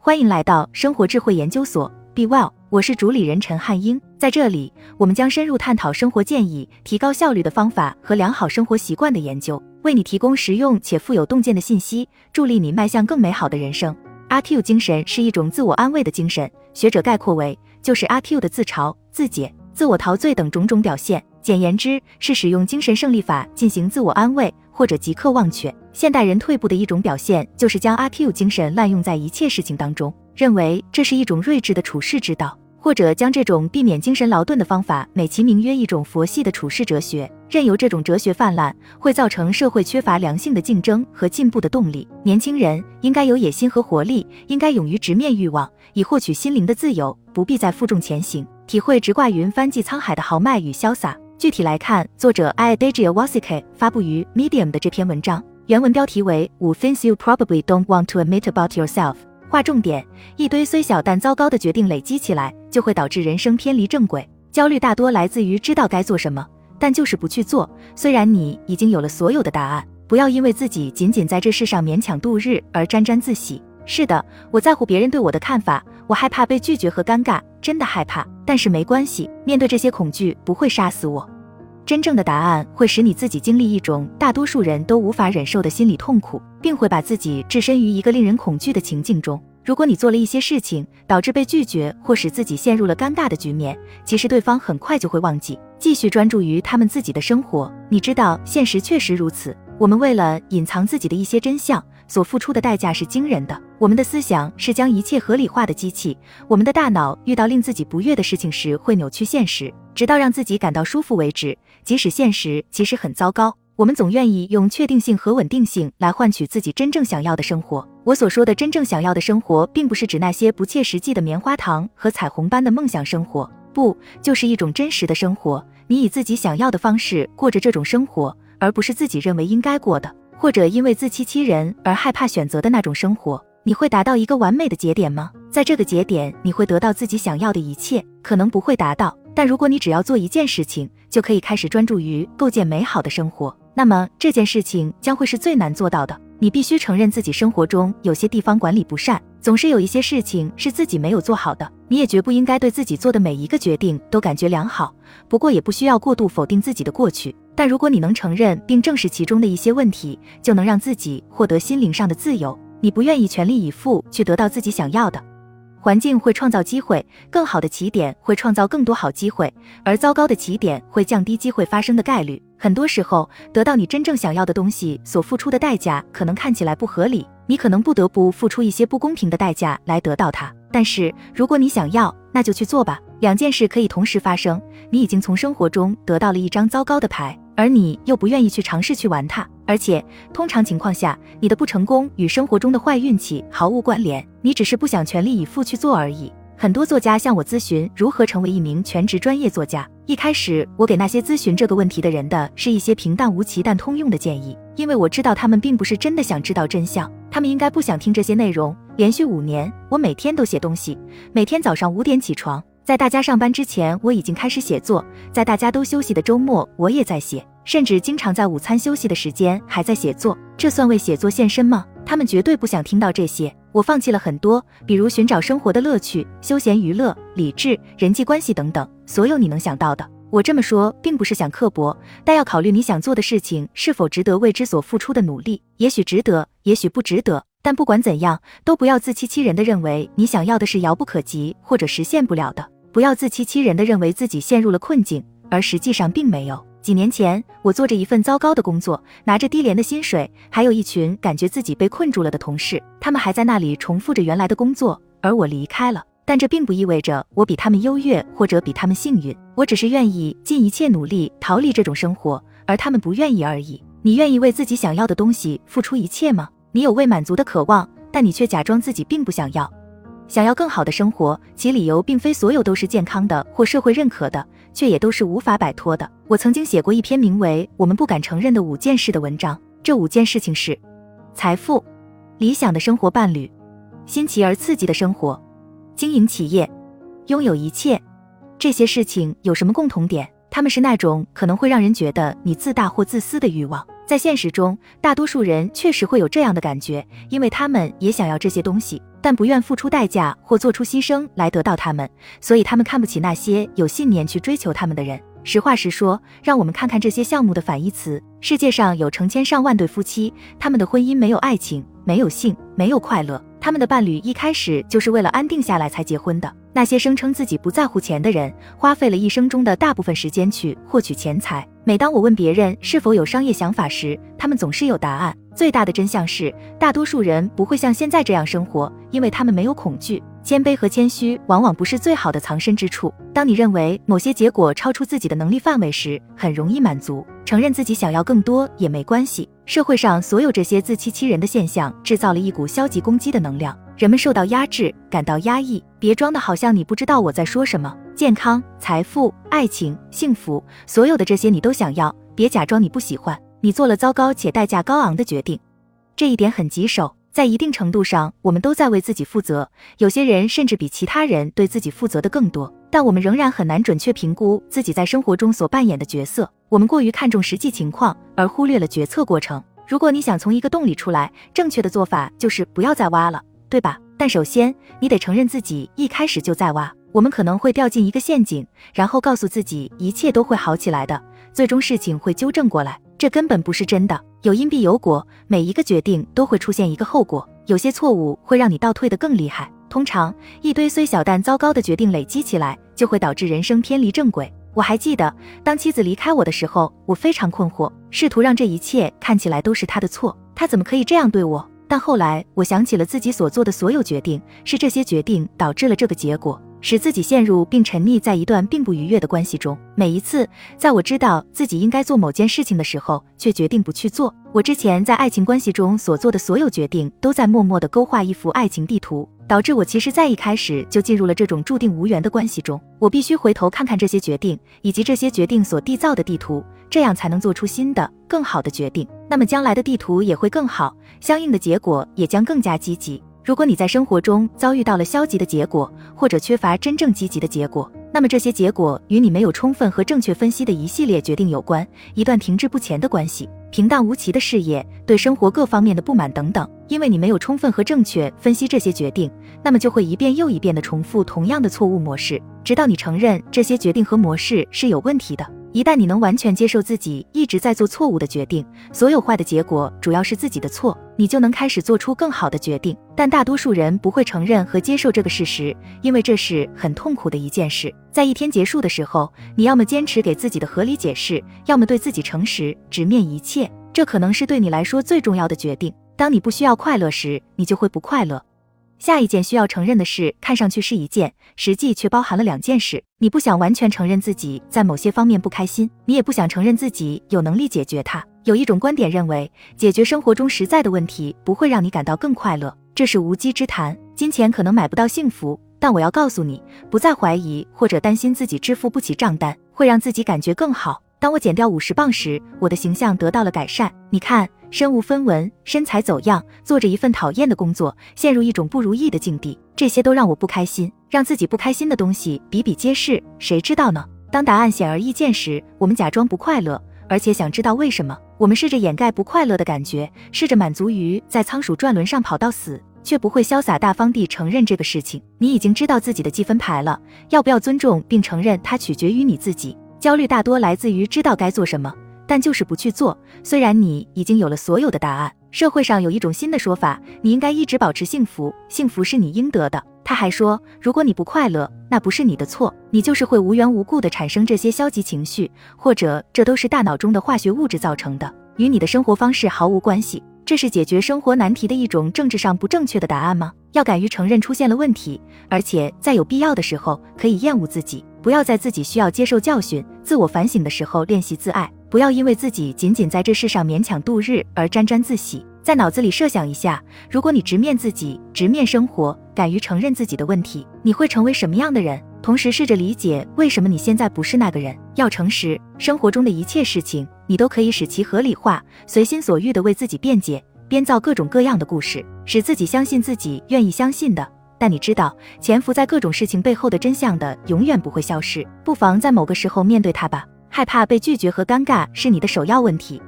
欢迎来到生活智慧研究所，Be Well，我是主理人陈汉英。在这里，我们将深入探讨生活建议、提高效率的方法和良好生活习惯的研究，为你提供实用且富有洞见的信息，助力你迈向更美好的人生。阿 Q 精神是一种自我安慰的精神，学者概括为就是阿 Q 的自嘲、自解、自我陶醉等种种表现。简言之，是使用精神胜利法进行自我安慰。或者即刻忘却，现代人退步的一种表现，就是将阿 Q 精神滥用在一切事情当中，认为这是一种睿智的处世之道，或者将这种避免精神劳顿的方法美其名曰一种佛系的处世哲学，任由这种哲学泛滥，会造成社会缺乏良性的竞争和进步的动力。年轻人应该有野心和活力，应该勇于直面欲望，以获取心灵的自由，不必再负重前行，体会直挂云帆济沧海的豪迈与潇洒。具体来看，作者 Adagio Wasike 发布于 Medium 的这篇文章，原文标题为五 things you probably don't want to admit about yourself。划重点：一堆虽小但糟糕的决定累积起来，就会导致人生偏离正轨。焦虑大多来自于知道该做什么，但就是不去做。虽然你已经有了所有的答案，不要因为自己仅仅在这世上勉强度日而沾沾自喜。是的，我在乎别人对我的看法，我害怕被拒绝和尴尬，真的害怕。但是没关系，面对这些恐惧不会杀死我。真正的答案会使你自己经历一种大多数人都无法忍受的心理痛苦，并会把自己置身于一个令人恐惧的情境中。如果你做了一些事情，导致被拒绝或使自己陷入了尴尬的局面，其实对方很快就会忘记，继续专注于他们自己的生活。你知道，现实确实如此。我们为了隐藏自己的一些真相。所付出的代价是惊人的。我们的思想是将一切合理化的机器。我们的大脑遇到令自己不悦的事情时，会扭曲现实，直到让自己感到舒服为止，即使现实其实很糟糕。我们总愿意用确定性和稳定性来换取自己真正想要的生活。我所说的真正想要的生活，并不是指那些不切实际的棉花糖和彩虹般的梦想生活，不，就是一种真实的生活。你以自己想要的方式过着这种生活，而不是自己认为应该过的。或者因为自欺欺人而害怕选择的那种生活，你会达到一个完美的节点吗？在这个节点，你会得到自己想要的一切？可能不会达到。但如果你只要做一件事情，就可以开始专注于构建美好的生活，那么这件事情将会是最难做到的。你必须承认自己生活中有些地方管理不善，总是有一些事情是自己没有做好的。你也绝不应该对自己做的每一个决定都感觉良好。不过也不需要过度否定自己的过去。但如果你能承认并正视其中的一些问题，就能让自己获得心灵上的自由。你不愿意全力以赴去得到自己想要的。环境会创造机会，更好的起点会创造更多好机会，而糟糕的起点会降低机会发生的概率。很多时候，得到你真正想要的东西所付出的代价可能看起来不合理，你可能不得不付出一些不公平的代价来得到它。但是，如果你想要，那就去做吧。两件事可以同时发生，你已经从生活中得到了一张糟糕的牌。而你又不愿意去尝试去玩它，而且通常情况下，你的不成功与生活中的坏运气毫无关联，你只是不想全力以赴去做而已。很多作家向我咨询如何成为一名全职专业作家。一开始，我给那些咨询这个问题的人的是一些平淡无奇但通用的建议，因为我知道他们并不是真的想知道真相，他们应该不想听这些内容。连续五年，我每天都写东西，每天早上五点起床。在大家上班之前，我已经开始写作；在大家都休息的周末，我也在写，甚至经常在午餐休息的时间还在写作。这算为写作献身吗？他们绝对不想听到这些。我放弃了很多，比如寻找生活的乐趣、休闲娱乐、理智、人际关系等等，所有你能想到的。我这么说并不是想刻薄，但要考虑你想做的事情是否值得为之所付出的努力。也许值得，也许不值得。但不管怎样，都不要自欺欺人的认为你想要的是遥不可及或者实现不了的。不要自欺欺人的认为自己陷入了困境，而实际上并没有。几年前，我做着一份糟糕的工作，拿着低廉的薪水，还有一群感觉自己被困住了的同事，他们还在那里重复着原来的工作，而我离开了。但这并不意味着我比他们优越或者比他们幸运，我只是愿意尽一切努力逃离这种生活，而他们不愿意而已。你愿意为自己想要的东西付出一切吗？你有未满足的渴望，但你却假装自己并不想要。想要更好的生活，其理由并非所有都是健康的或社会认可的，却也都是无法摆脱的。我曾经写过一篇名为《我们不敢承认的五件事》的文章，这五件事情是：财富、理想的生活伴侣、新奇而刺激的生活、经营企业、拥有一切。这些事情有什么共同点？他们是那种可能会让人觉得你自大或自私的欲望。在现实中，大多数人确实会有这样的感觉，因为他们也想要这些东西，但不愿付出代价或做出牺牲来得到他们，所以他们看不起那些有信念去追求他们的人。实话实说，让我们看看这些项目的反义词。世界上有成千上万对夫妻，他们的婚姻没有爱情，没有性，没有快乐。他们的伴侣一开始就是为了安定下来才结婚的。那些声称自己不在乎钱的人，花费了一生中的大部分时间去获取钱财。每当我问别人是否有商业想法时，他们总是有答案。最大的真相是，大多数人不会像现在这样生活，因为他们没有恐惧。谦卑和谦虚往往不是最好的藏身之处。当你认为某些结果超出自己的能力范围时，很容易满足。承认自己想要更多也没关系。社会上所有这些自欺欺人的现象，制造了一股消极攻击的能量，人们受到压制，感到压抑。别装的好像你不知道我在说什么。健康、财富、爱情、幸福，所有的这些你都想要，别假装你不喜欢。你做了糟糕且代价高昂的决定，这一点很棘手。在一定程度上，我们都在为自己负责。有些人甚至比其他人对自己负责的更多，但我们仍然很难准确评估自己在生活中所扮演的角色。我们过于看重实际情况，而忽略了决策过程。如果你想从一个洞里出来，正确的做法就是不要再挖了，对吧？但首先，你得承认自己一开始就在挖。我们可能会掉进一个陷阱，然后告诉自己一切都会好起来的，最终事情会纠正过来。这根本不是真的。有因必有果，每一个决定都会出现一个后果。有些错误会让你倒退得更厉害。通常，一堆虽小但糟糕的决定累积起来，就会导致人生偏离正轨。我还记得，当妻子离开我的时候，我非常困惑，试图让这一切看起来都是她的错。她怎么可以这样对我？但后来，我想起了自己所做的所有决定，是这些决定导致了这个结果。使自己陷入并沉溺在一段并不愉悦的关系中。每一次，在我知道自己应该做某件事情的时候，却决定不去做。我之前在爱情关系中所做的所有决定，都在默默地勾画一幅爱情地图，导致我其实在一开始就进入了这种注定无缘的关系中。我必须回头看看这些决定，以及这些决定所缔造的地图，这样才能做出新的、更好的决定。那么将来的地图也会更好，相应的结果也将更加积极。如果你在生活中遭遇到了消极的结果，或者缺乏真正积极的结果，那么这些结果与你没有充分和正确分析的一系列决定有关。一段停滞不前的关系、平淡无奇的事业、对生活各方面的不满等等，因为你没有充分和正确分析这些决定，那么就会一遍又一遍的重复同样的错误模式，直到你承认这些决定和模式是有问题的。一旦你能完全接受自己一直在做错误的决定，所有坏的结果主要是自己的错，你就能开始做出更好的决定。但大多数人不会承认和接受这个事实，因为这是很痛苦的一件事。在一天结束的时候，你要么坚持给自己的合理解释，要么对自己诚实，直面一切。这可能是对你来说最重要的决定。当你不需要快乐时，你就会不快乐。下一件需要承认的事，看上去是一件，实际却包含了两件事。你不想完全承认自己在某些方面不开心，你也不想承认自己有能力解决它。有一种观点认为，解决生活中实在的问题不会让你感到更快乐，这是无稽之谈。金钱可能买不到幸福，但我要告诉你，不再怀疑或者担心自己支付不起账单，会让自己感觉更好。当我减掉五十磅时，我的形象得到了改善。你看。身无分文，身材走样，做着一份讨厌的工作，陷入一种不如意的境地，这些都让我不开心。让自己不开心的东西比比皆是，谁知道呢？当答案显而易见时，我们假装不快乐，而且想知道为什么。我们试着掩盖不快乐的感觉，试着满足于在仓鼠转轮上跑到死，却不会潇洒大方地承认这个事情。你已经知道自己的积分牌了，要不要尊重并承认它取决于你自己。焦虑大多来自于知道该做什么。但就是不去做，虽然你已经有了所有的答案。社会上有一种新的说法，你应该一直保持幸福，幸福是你应得的。他还说，如果你不快乐，那不是你的错，你就是会无缘无故的产生这些消极情绪，或者这都是大脑中的化学物质造成的，与你的生活方式毫无关系。这是解决生活难题的一种政治上不正确的答案吗？要敢于承认出现了问题，而且在有必要的时候可以厌恶自己，不要在自己需要接受教训、自我反省的时候练习自爱。不要因为自己仅仅在这世上勉强度日而沾沾自喜。在脑子里设想一下，如果你直面自己，直面生活，敢于承认自己的问题，你会成为什么样的人？同时试着理解为什么你现在不是那个人。要诚实，生活中的一切事情，你都可以使其合理化，随心所欲地为自己辩解，编造各种各样的故事，使自己相信自己愿意相信的。但你知道，潜伏在各种事情背后的真相的，永远不会消失。不妨在某个时候面对它吧。害怕被拒绝和尴尬是你的首要问题。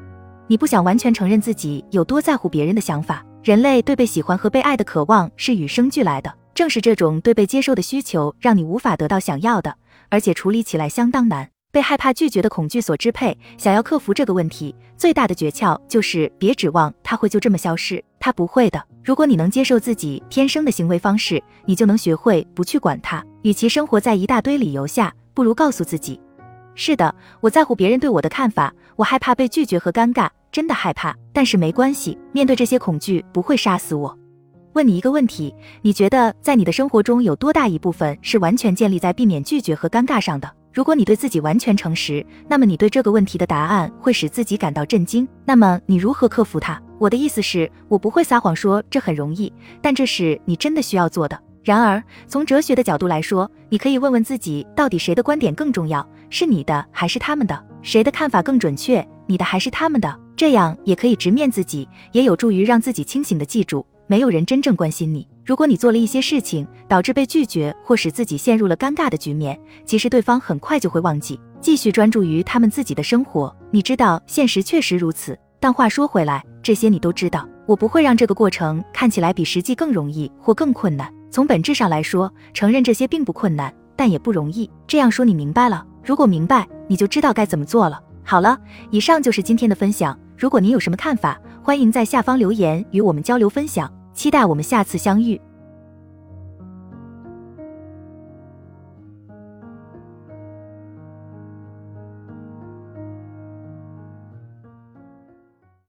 你不想完全承认自己有多在乎别人的想法。人类对被喜欢和被爱的渴望是与生俱来的，正是这种对被接受的需求，让你无法得到想要的，而且处理起来相当难。被害怕拒绝的恐惧所支配，想要克服这个问题，最大的诀窍就是别指望它会就这么消失，他不会的。如果你能接受自己天生的行为方式，你就能学会不去管它。与其生活在一大堆理由下，不如告诉自己：是的，我在乎别人对我的看法，我害怕被拒绝和尴尬，真的害怕。但是没关系，面对这些恐惧不会杀死我。问你一个问题，你觉得在你的生活中有多大一部分是完全建立在避免拒绝和尴尬上的？如果你对自己完全诚实，那么你对这个问题的答案会使自己感到震惊。那么你如何克服它？我的意思是，我不会撒谎说这很容易，但这是你真的需要做的。然而，从哲学的角度来说，你可以问问自己，到底谁的观点更重要？是你的还是他们的？谁的看法更准确？你的还是他们的？这样也可以直面自己，也有助于让自己清醒的记住。没有人真正关心你。如果你做了一些事情，导致被拒绝或使自己陷入了尴尬的局面，其实对方很快就会忘记，继续专注于他们自己的生活。你知道，现实确实如此。但话说回来，这些你都知道。我不会让这个过程看起来比实际更容易或更困难。从本质上来说，承认这些并不困难，但也不容易。这样说你明白了？如果明白，你就知道该怎么做了。好了，以上就是今天的分享。如果您有什么看法，欢迎在下方留言与我们交流分享。期待我们下次相遇。